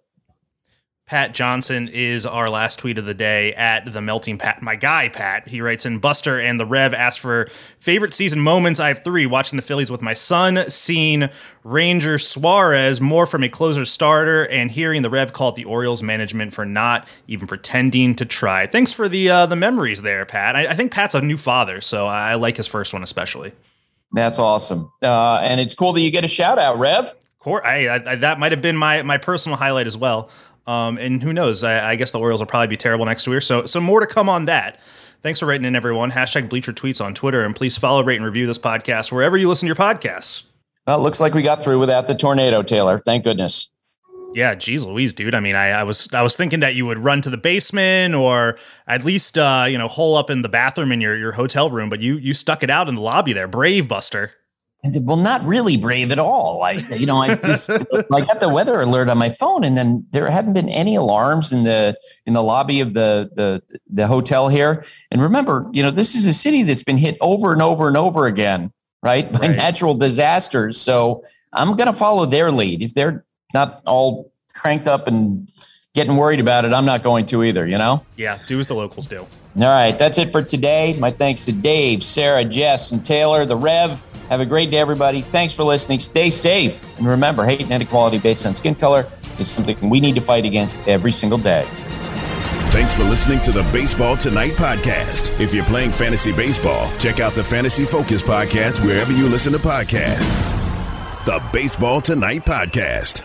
Pat Johnson is our last tweet of the day at the melting pat. My guy, Pat, he writes in Buster and the Rev asked for favorite season moments. I have three watching the Phillies with my son, seeing Ranger Suarez more from a closer starter, and hearing the Rev call it the Orioles management for not even pretending to try. Thanks for the uh, the memories there, Pat. I, I think Pat's a new father, so I like his first one especially. That's awesome. Uh, and it's cool that you get a shout out, Rev. I, I, I- that might have been my my personal highlight as well. Um, and who knows? I, I guess the Orioles will probably be terrible next year. So so more to come on that. Thanks for writing in, everyone. Hashtag Bleacher Tweets on Twitter, and please follow, rate, and review this podcast wherever you listen to your podcasts. Well, looks like we got through without the tornado, Taylor. Thank goodness. Yeah, geez, Louise, dude. I mean, I, I was I was thinking that you would run to the basement or at least uh, you know hole up in the bathroom in your your hotel room, but you you stuck it out in the lobby there, brave Buster. Well, not really brave at all. Like, you know, I just I got the weather alert on my phone, and then there hadn't been any alarms in the in the lobby of the the the hotel here. And remember, you know, this is a city that's been hit over and over and over again, right, by Right. natural disasters. So I'm going to follow their lead. If they're not all cranked up and getting worried about it, I'm not going to either. You know. Yeah, do as the locals do. All right, that's it for today. My thanks to Dave, Sarah, Jess, and Taylor, the Rev. Have a great day, everybody. Thanks for listening. Stay safe. And remember, hate and inequality based on skin color is something we need to fight against every single day. Thanks for listening to the Baseball Tonight podcast. If you're playing fantasy baseball, check out the Fantasy Focus podcast wherever you listen to podcasts. The Baseball Tonight podcast.